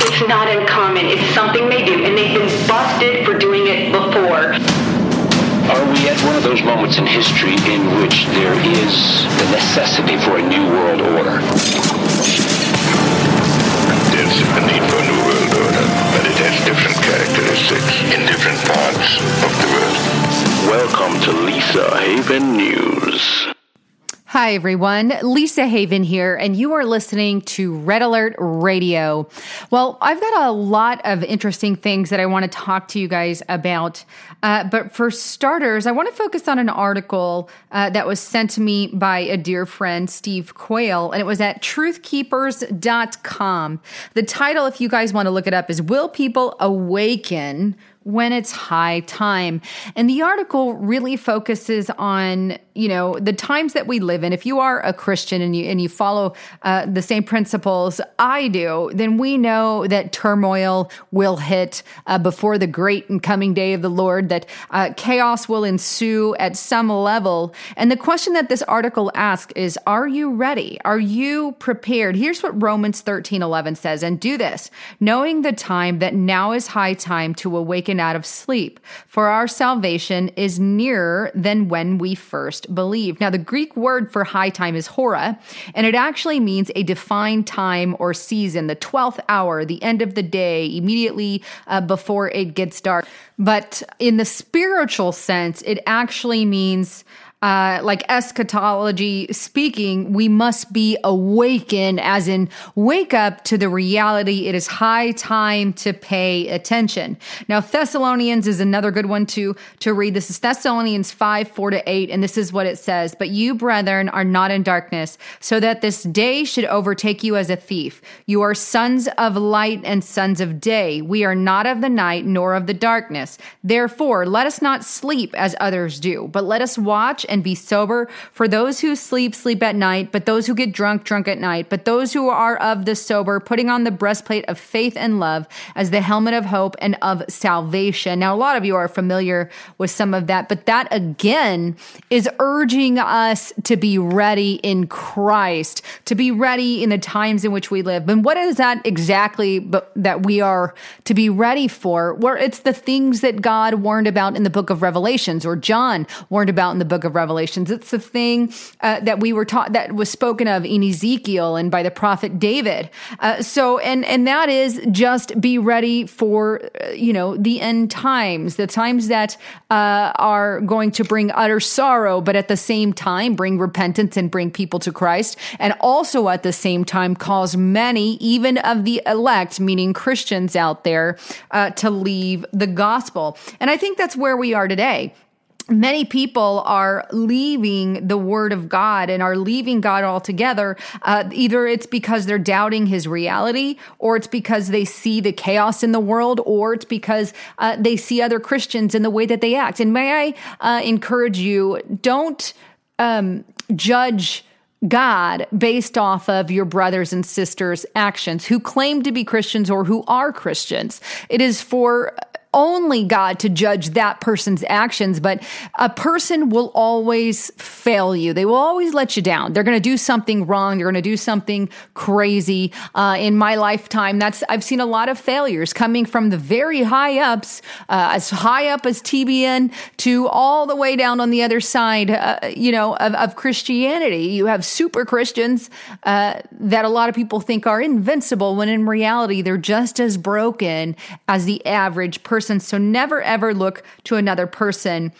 It's not uncommon. It's something they do, and they've been busted for doing it before. Are we at one of those moments in history in which there is the necessity for a new world order? There's a need for a new world order, but it has different characteristics in different parts of the world. Welcome to Lisa Haven News. Hi, everyone. Lisa Haven here, and you are listening to Red Alert Radio. Well, I've got a lot of interesting things that I want to talk to you guys about. Uh, but for starters, I want to focus on an article uh, that was sent to me by a dear friend, Steve Quayle, and it was at truthkeepers.com. The title, if you guys want to look it up, is Will People Awaken? When it's high time. And the article really focuses on, you know, the times that we live in. If you are a Christian and you and you follow uh, the same principles I do, then we know that turmoil will hit uh, before the great and coming day of the Lord. That uh, chaos will ensue at some level. And the question that this article asks is, Are you ready? Are you prepared? Here's what Romans thirteen eleven says, and do this, knowing the time that now is high time to awaken out of sleep, for our salvation is nearer than when we first believed. Now, the Greek word for high time is hora, and it actually means a defined time or season, the 12th hour, the end of the day, immediately uh, before it gets dark. But in the spiritual sense, it actually means uh, like eschatology speaking, we must be awakened, as in wake up to the reality. It is high time to pay attention. Now, Thessalonians is another good one to, to read. This is Thessalonians 5, 4 to 8, and this is what it says. But you, brethren, are not in darkness, so that this day should overtake you as a thief. You are sons of light and sons of day. We are not of the night nor of the darkness. Therefore, let us not sleep as others do, but let us watch and be sober. For those who sleep, sleep at night, but those who get drunk, drunk at night. But those who are of the sober, putting on the breastplate of faith and love as the helmet of hope and of salvation. Now, a lot of you are familiar with some of that, but that again is urging us to be ready in Christ, to be ready in the times in which we live. And what is that exactly that we are to be ready for? Where it's the things that God warned about in the book of Revelations or John warned about in the book of Revelations. It's the thing uh, that we were taught that was spoken of in Ezekiel and by the prophet David. Uh, so, and and that is just be ready for uh, you know the end times, the times that uh, are going to bring utter sorrow, but at the same time bring repentance and bring people to Christ, and also at the same time cause many, even of the elect, meaning Christians out there, uh, to leave the gospel. And I think that's where we are today many people are leaving the word of God and are leaving God altogether. Uh, either it's because they're doubting his reality, or it's because they see the chaos in the world, or it's because uh, they see other Christians in the way that they act. And may I uh, encourage you, don't um, judge. God based off of your brothers and sisters' actions who claim to be Christians or who are Christians. It is for only God to judge that person's actions, but a person will always fail you. They will always let you down. They're going to do something wrong. They're going to do something crazy. Uh, in my lifetime, that's I've seen a lot of failures coming from the very high ups, uh, as high up as TBN to all the way down on the other side, uh, you know, of, of, Christianity. You have super Christians uh, that a lot of people think are invincible, when in reality they're just as broken as the average person person. So never ever look to another person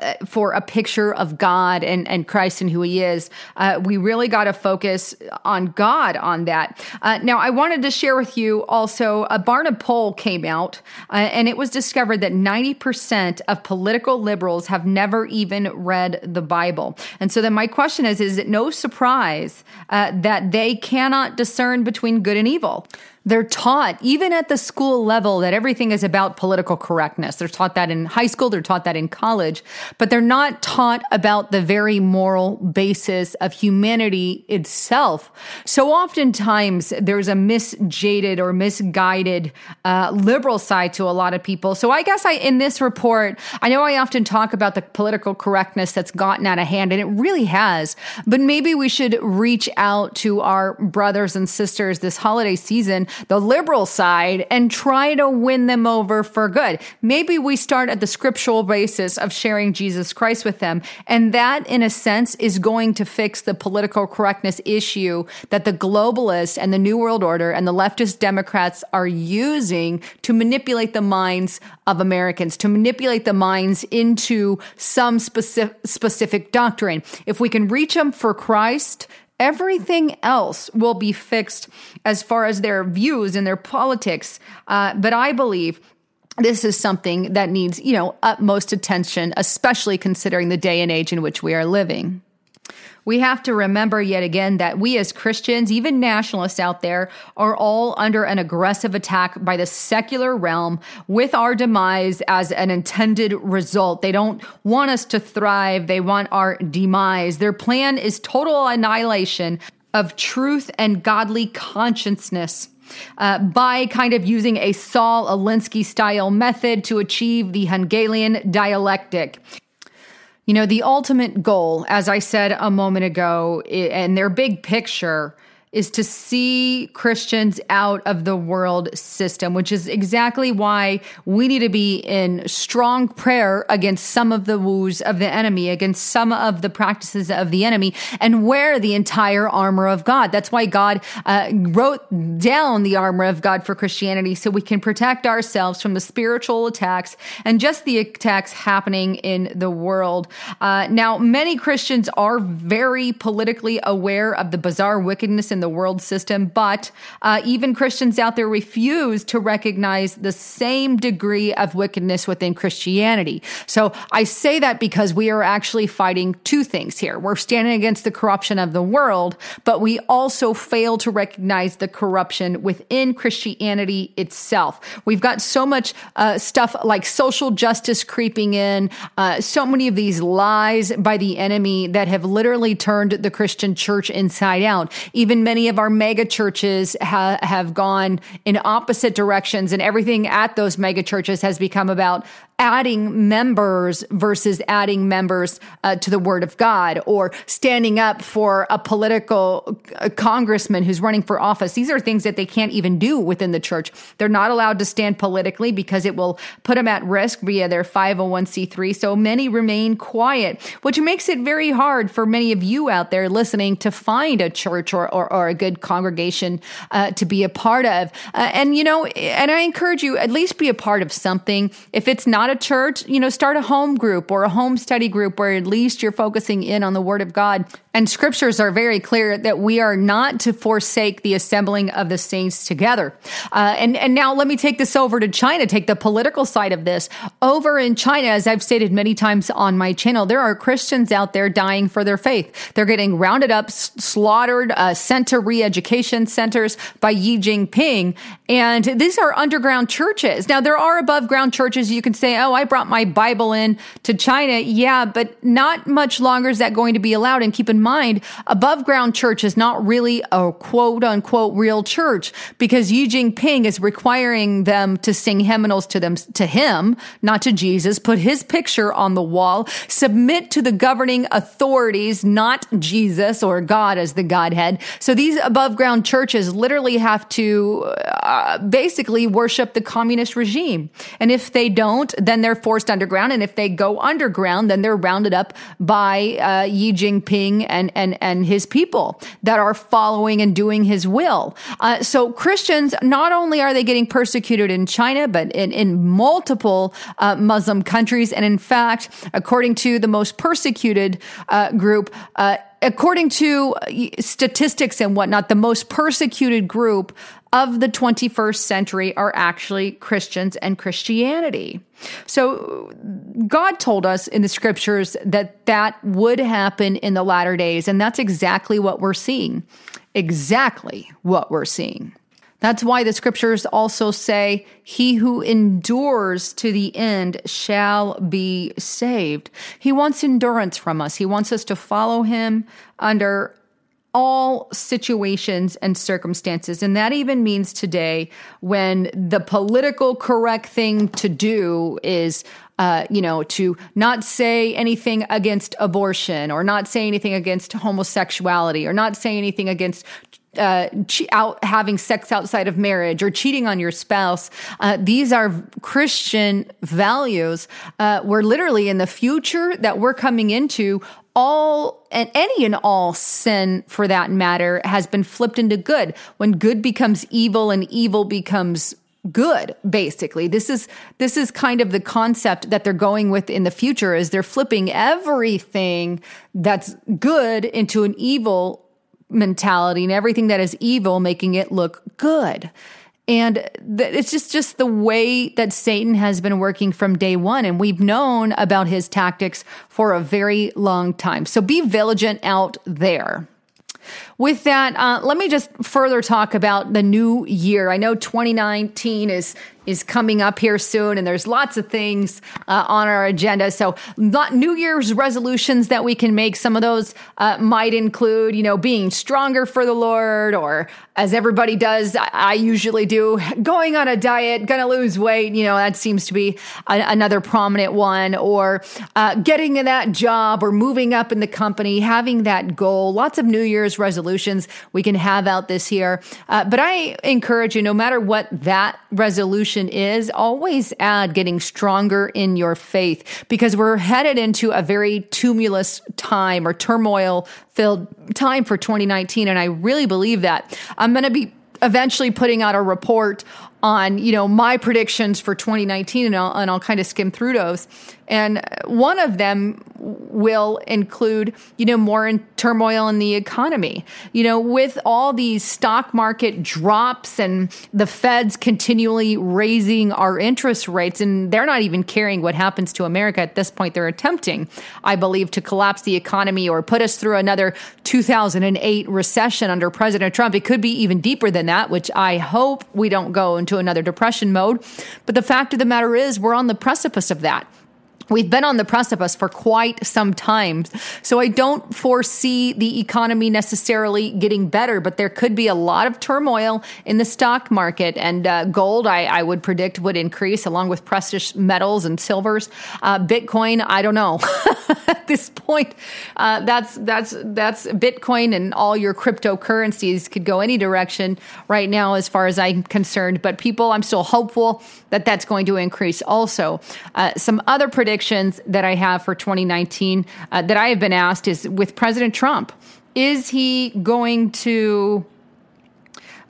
uh, for a picture of God and, and Christ and who He is. Uh, we really got to focus on God on that. Uh, now, I wanted to share with you also a Barna poll came out, uh, and it was discovered that 90% of political liberals have never even read the Bible. And so then my question is is it no surprise uh, that they cannot discern between good and evil? They're taught, even at the school level, that everything is about political correctness. They're taught that in high school, they're taught that in college, but they're not taught about the very moral basis of humanity itself. So oftentimes there's a misjaded or misguided uh, liberal side to a lot of people. So I guess I, in this report, I know I often talk about the political correctness that's gotten out of hand, and it really has, but maybe we should reach out to our brothers and sisters this holiday season the liberal side and try to win them over for good. Maybe we start at the scriptural basis of sharing Jesus Christ with them. And that, in a sense, is going to fix the political correctness issue that the globalists and the New World Order and the leftist Democrats are using to manipulate the minds of Americans, to manipulate the minds into some specific, specific doctrine. If we can reach them for Christ, Everything else will be fixed as far as their views and their politics. Uh, but I believe this is something that needs, you know, utmost attention, especially considering the day and age in which we are living we have to remember yet again that we as Christians, even nationalists out there, are all under an aggressive attack by the secular realm with our demise as an intended result. They don't want us to thrive, they want our demise. Their plan is total annihilation of truth and godly consciousness. Uh, by kind of using a Saul Alinsky style method to achieve the Hegelian dialectic. You know, the ultimate goal, as I said a moment ago, and their big picture is to see Christians out of the world system, which is exactly why we need to be in strong prayer against some of the woos of the enemy, against some of the practices of the enemy, and wear the entire armor of God. That's why God uh, wrote down the armor of God for Christianity so we can protect ourselves from the spiritual attacks and just the attacks happening in the world. Uh, now, many Christians are very politically aware of the bizarre wickedness in the world system, but uh, even Christians out there refuse to recognize the same degree of wickedness within Christianity. So I say that because we are actually fighting two things here. We're standing against the corruption of the world, but we also fail to recognize the corruption within Christianity itself. We've got so much uh, stuff like social justice creeping in, uh, so many of these lies by the enemy that have literally turned the Christian church inside out. Even many of our mega churches ha- have gone in opposite directions, and everything at those mega churches has become about adding members versus adding members uh, to the word of God or standing up for a political uh, congressman who's running for office. These are things that they can't even do within the church. They're not allowed to stand politically because it will put them at risk via their 501c3. So many remain quiet, which makes it very hard for many of you out there listening to find a church or, or, or a good congregation uh, to be a part of. Uh, and, you know, and I encourage you at least be a part of something. If it's not not a church, you know, start a home group or a home study group where at least you're focusing in on the Word of God. And scriptures are very clear that we are not to forsake the assembling of the saints together. Uh, and, and now let me take this over to China, take the political side of this. Over in China, as I've stated many times on my channel, there are Christians out there dying for their faith. They're getting rounded up, slaughtered, uh, sent to re education centers by Xi Jinping. And these are underground churches. Now, there are above ground churches you can say, oh, I brought my Bible in to China. Yeah, but not much longer is that going to be allowed. And keep in mind, above ground church is not really a quote unquote real church because Xi Jinping is requiring them to sing hymnals to them, to him, not to Jesus, put his picture on the wall, submit to the governing authorities, not Jesus or God as the Godhead. So these above ground churches literally have to uh, basically worship the communist regime. And if they don't, then they're forced underground. And if they go underground, then they're rounded up by uh, Xi Jinping and, and, and his people that are following and doing his will. Uh, so Christians, not only are they getting persecuted in China, but in, in multiple uh, Muslim countries. And in fact, according to the most persecuted uh, group, uh, according to statistics and whatnot, the most persecuted group of the 21st century are actually Christians and Christianity. So God told us in the scriptures that that would happen in the latter days. And that's exactly what we're seeing. Exactly what we're seeing. That's why the scriptures also say, He who endures to the end shall be saved. He wants endurance from us. He wants us to follow Him under all situations and circumstances. And that even means today when the political correct thing to do is uh, you know, to not say anything against abortion or not say anything against homosexuality or not say anything against uh, che- out having sex outside of marriage or cheating on your spouse. Uh, these are Christian values. Uh, we're literally in the future that we're coming into. All and any and all sin, for that matter, has been flipped into good. When good becomes evil and evil becomes good basically this is this is kind of the concept that they're going with in the future is they're flipping everything that's good into an evil mentality and everything that is evil making it look good. And it's just just the way that Satan has been working from day one and we've known about his tactics for a very long time. So be vigilant out there. With that, uh, let me just further talk about the new year. I know 2019 is is coming up here soon, and there's lots of things uh, on our agenda. So, not New Year's resolutions that we can make. Some of those uh, might include, you know, being stronger for the Lord, or as everybody does, I, I usually do, going on a diet, gonna lose weight. You know, that seems to be a, another prominent one, or uh, getting in that job, or moving up in the company, having that goal. Lots of New Year's resolutions we can have out this year. Uh, but I encourage you, no matter what that resolution is always add getting stronger in your faith because we're headed into a very tumultuous time or turmoil filled time for 2019. And I really believe that. I'm going to be eventually putting out a report on you know my predictions for 2019 and I'll, and I'll kind of skim through those and one of them will include, you know, more in turmoil in the economy. You know, with all these stock market drops and the feds continually raising our interest rates, and they're not even caring what happens to America at this point. They're attempting, I believe, to collapse the economy or put us through another 2008 recession under President Trump. It could be even deeper than that, which I hope we don't go into another depression mode. But the fact of the matter is, we're on the precipice of that. We've been on the precipice for quite some time. So I don't foresee the economy necessarily getting better, but there could be a lot of turmoil in the stock market. And uh, gold, I, I, would predict, would increase along with precious metals and silvers. Uh, Bitcoin, I don't know. At this point, uh, that's that's that's Bitcoin and all your cryptocurrencies could go any direction right now, as far as I'm concerned. But people, I'm still hopeful that that's going to increase. Also, uh, some other predictions that I have for 2019 uh, that I have been asked is with President Trump, is he going to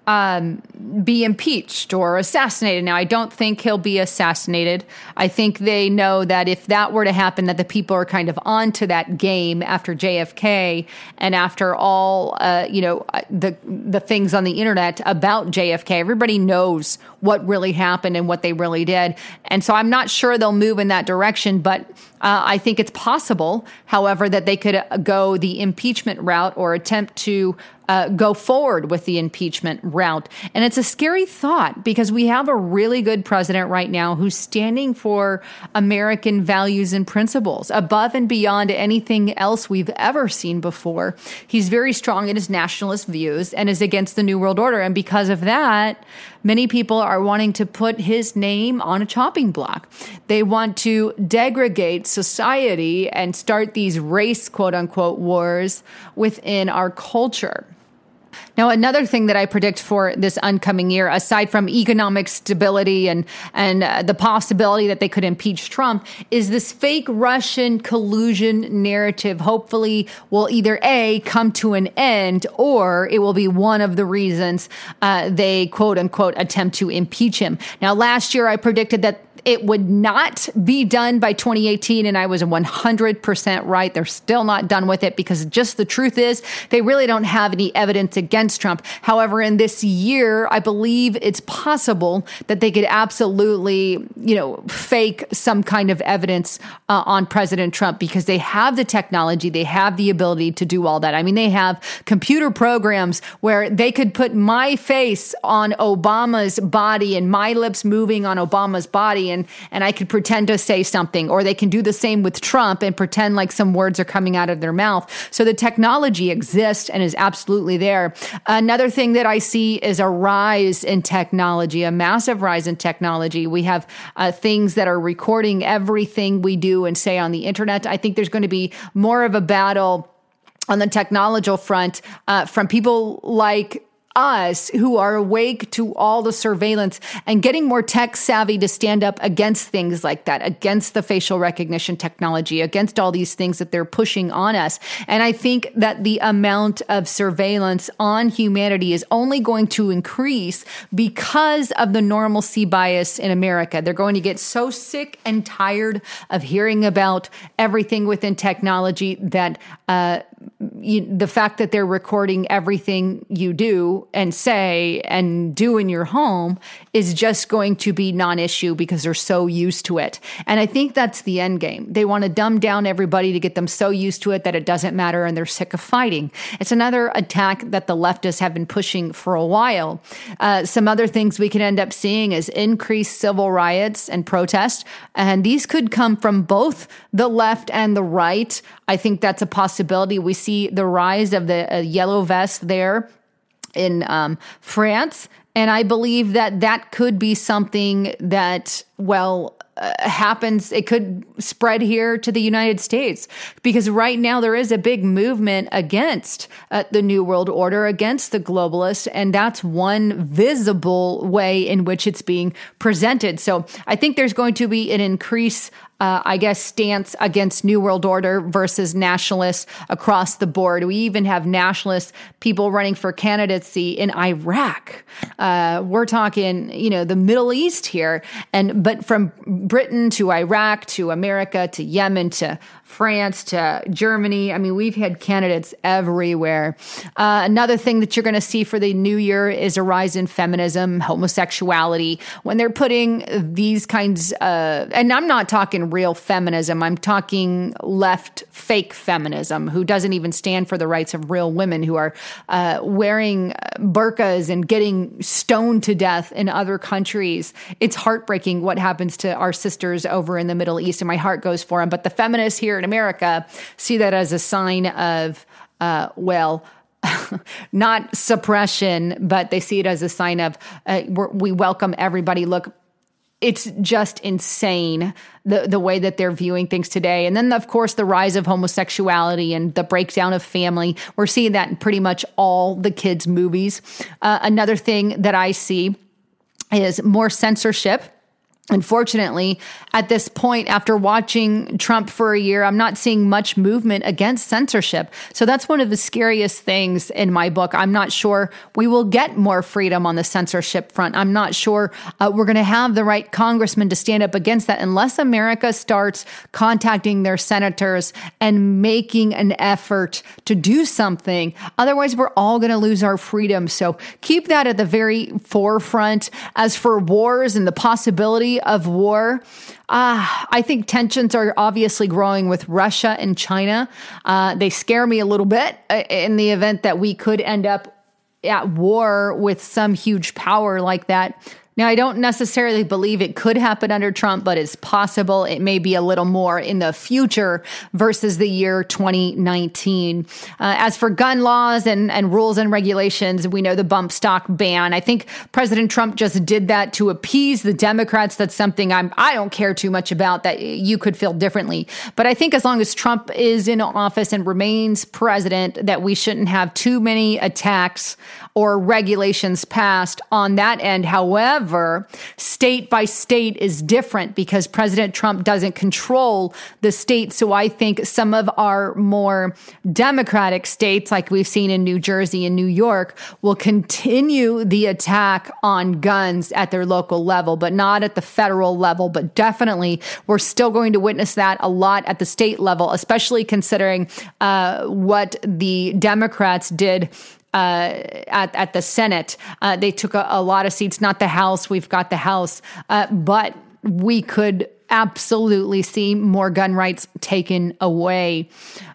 um, be impeached or assassinated. Now, I don't think he'll be assassinated. I think they know that if that were to happen, that the people are kind of onto that game after JFK and after all, uh, you know, uh, the the things on the internet about JFK. Everybody knows what really happened and what they really did, and so I'm not sure they'll move in that direction, but. Uh, I think it's possible, however, that they could uh, go the impeachment route or attempt to uh, go forward with the impeachment route. And it's a scary thought because we have a really good president right now who's standing for American values and principles above and beyond anything else we've ever seen before. He's very strong in his nationalist views and is against the New World Order. And because of that, many people are wanting to put his name on a chopping block. They want to degrade society and start these race, quote unquote, wars within our culture. Now, another thing that I predict for this oncoming year, aside from economic stability and and uh, the possibility that they could impeach Trump, is this fake Russian collusion narrative. Hopefully, will either a come to an end, or it will be one of the reasons uh, they quote unquote attempt to impeach him. Now, last year I predicted that it would not be done by 2018. And I was 100% right. They're still not done with it because just the truth is they really don't have any evidence against Trump. However, in this year, I believe it's possible that they could absolutely, you know, fake some kind of evidence uh, on President Trump because they have the technology, they have the ability to do all that. I mean, they have computer programs where they could put my face on Obama's body and my lips moving on Obama's body and and I could pretend to say something or they can do the same with Trump and pretend like some words are coming out of their mouth. So the technology exists and is absolutely there. Another thing that I see is a rise in technology, a massive rise in technology. We have uh, things that are recording everything we do and say on the internet. I think there's going to be more of a battle on the technological front uh, from people like us who are awake to all the surveillance and getting more tech savvy to stand up against things like that, against the facial recognition technology, against all these things that they're pushing on us. And I think that the amount of surveillance on humanity is only going to increase because of the normalcy bias in America. They're going to get so sick and tired of hearing about everything within technology that uh, you, the fact that they're recording everything you do and say and do in your home is just going to be non-issue because they're so used to it. And I think that's the end game. They want to dumb down everybody to get them so used to it that it doesn't matter and they're sick of fighting. It's another attack that the leftists have been pushing for a while. Uh, some other things we could end up seeing is increased civil riots and protest, and these could come from both the left and the right. I think that's a possibility. We see the rise of the uh, yellow vest there in um, France. And I believe that that could be something that, well, uh, happens, it could spread here to the United States because right now there is a big movement against uh, the New World Order, against the globalists, and that's one visible way in which it's being presented. So I think there's going to be an increase uh, I guess, stance against New World Order versus nationalists across the board. We even have nationalist people running for candidacy in Iraq. Uh, we're talking, you know, the Middle East here, and but from Britain to Iraq to America to Yemen to France to Germany. I mean, we've had candidates everywhere. Uh, another thing that you're going to see for the new year is a rise in feminism, homosexuality. When they're putting these kinds, uh, and I'm not talking real feminism, I'm talking left fake feminism, who doesn't even stand for the rights of real women who are uh, wearing burqas and getting stoned to death in other countries. It's heartbreaking what happens to our sisters over in the Middle East, and my heart goes for them. But the feminists here in America see that as a sign of, uh, well, not suppression, but they see it as a sign of uh, we welcome everybody. Look, it's just insane the the way that they're viewing things today. And then of course the rise of homosexuality and the breakdown of family. We're seeing that in pretty much all the kids movies. Uh, another thing that I see is more censorship Unfortunately, at this point, after watching Trump for a year, I'm not seeing much movement against censorship. So that's one of the scariest things in my book. I'm not sure we will get more freedom on the censorship front. I'm not sure uh, we're going to have the right congressman to stand up against that unless America starts contacting their senators and making an effort to do something. Otherwise, we're all going to lose our freedom. So keep that at the very forefront. As for wars and the possibility of war. Uh, I think tensions are obviously growing with Russia and China. Uh, they scare me a little bit uh, in the event that we could end up at war with some huge power like that. Now, I don't necessarily believe it could happen under Trump, but it's possible. It may be a little more in the future versus the year 2019. Uh, as for gun laws and, and rules and regulations, we know the bump stock ban. I think President Trump just did that to appease the Democrats. That's something I'm, I don't care too much about that you could feel differently. But I think as long as Trump is in office and remains president, that we shouldn't have too many attacks or regulations passed on that end. However, state by state is different because President Trump doesn't control the state. So I think some of our more democratic states, like we've seen in New Jersey and New York, will continue the attack on guns at their local level, but not at the federal level. But definitely, we're still going to witness that a lot at the state level, especially considering uh, what the Democrats did uh, at, at the Senate. Uh, they took a, a, lot of seats, not the House. We've got the House, uh, but we could absolutely see more gun rights taken away.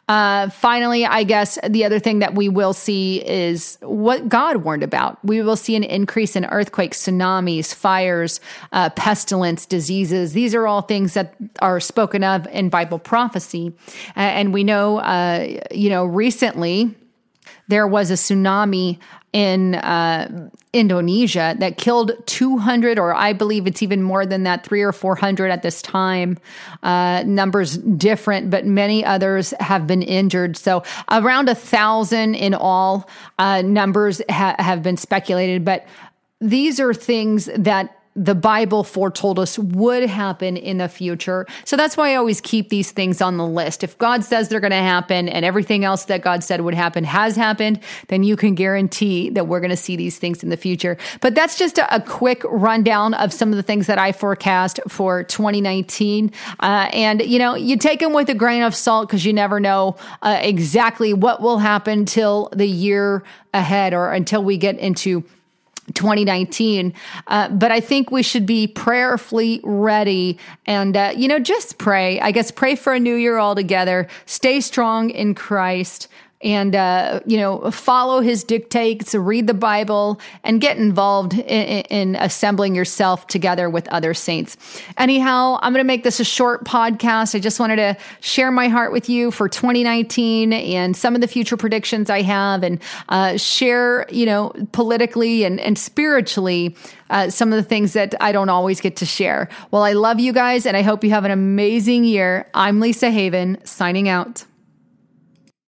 Uh, finally, I guess the other thing that we will see is what God warned about. We will see an increase in earthquakes, tsunamis, fires, uh, pestilence, diseases. These are all things that are spoken of in Bible prophecy. and we know, uh, you know, recently, there was a tsunami in uh, Indonesia that killed 200, or I believe it's even more than that, three or 400 at this time. Uh, numbers different, but many others have been injured. So around a thousand in all. Uh, numbers ha- have been speculated, but these are things that the Bible foretold us would happen in the future. So that's why I always keep these things on the list. If God says they're going to happen and everything else that God said would happen has happened, then you can guarantee that we're going to see these things in the future. But that's just a, a quick rundown of some of the things that I forecast for 2019. Uh, and, you know, you take them with a grain of salt because you never know uh, exactly what will happen till the year ahead or until we get into 2019. Uh, but I think we should be prayerfully ready and, uh, you know, just pray. I guess pray for a new year altogether. Stay strong in Christ and uh, you know follow his dictates read the bible and get involved in, in, assembling yourself together with other saints anyhow i'm going to make this a short podcast i just wanted to share my heart with you for 2019 and some of the future predictions i have and uh, share you know politically and, and spiritually uh, some of the things that I don't always get to share. Well, I love you guys and I hope you have an amazing year. I'm Lisa Haven signing out.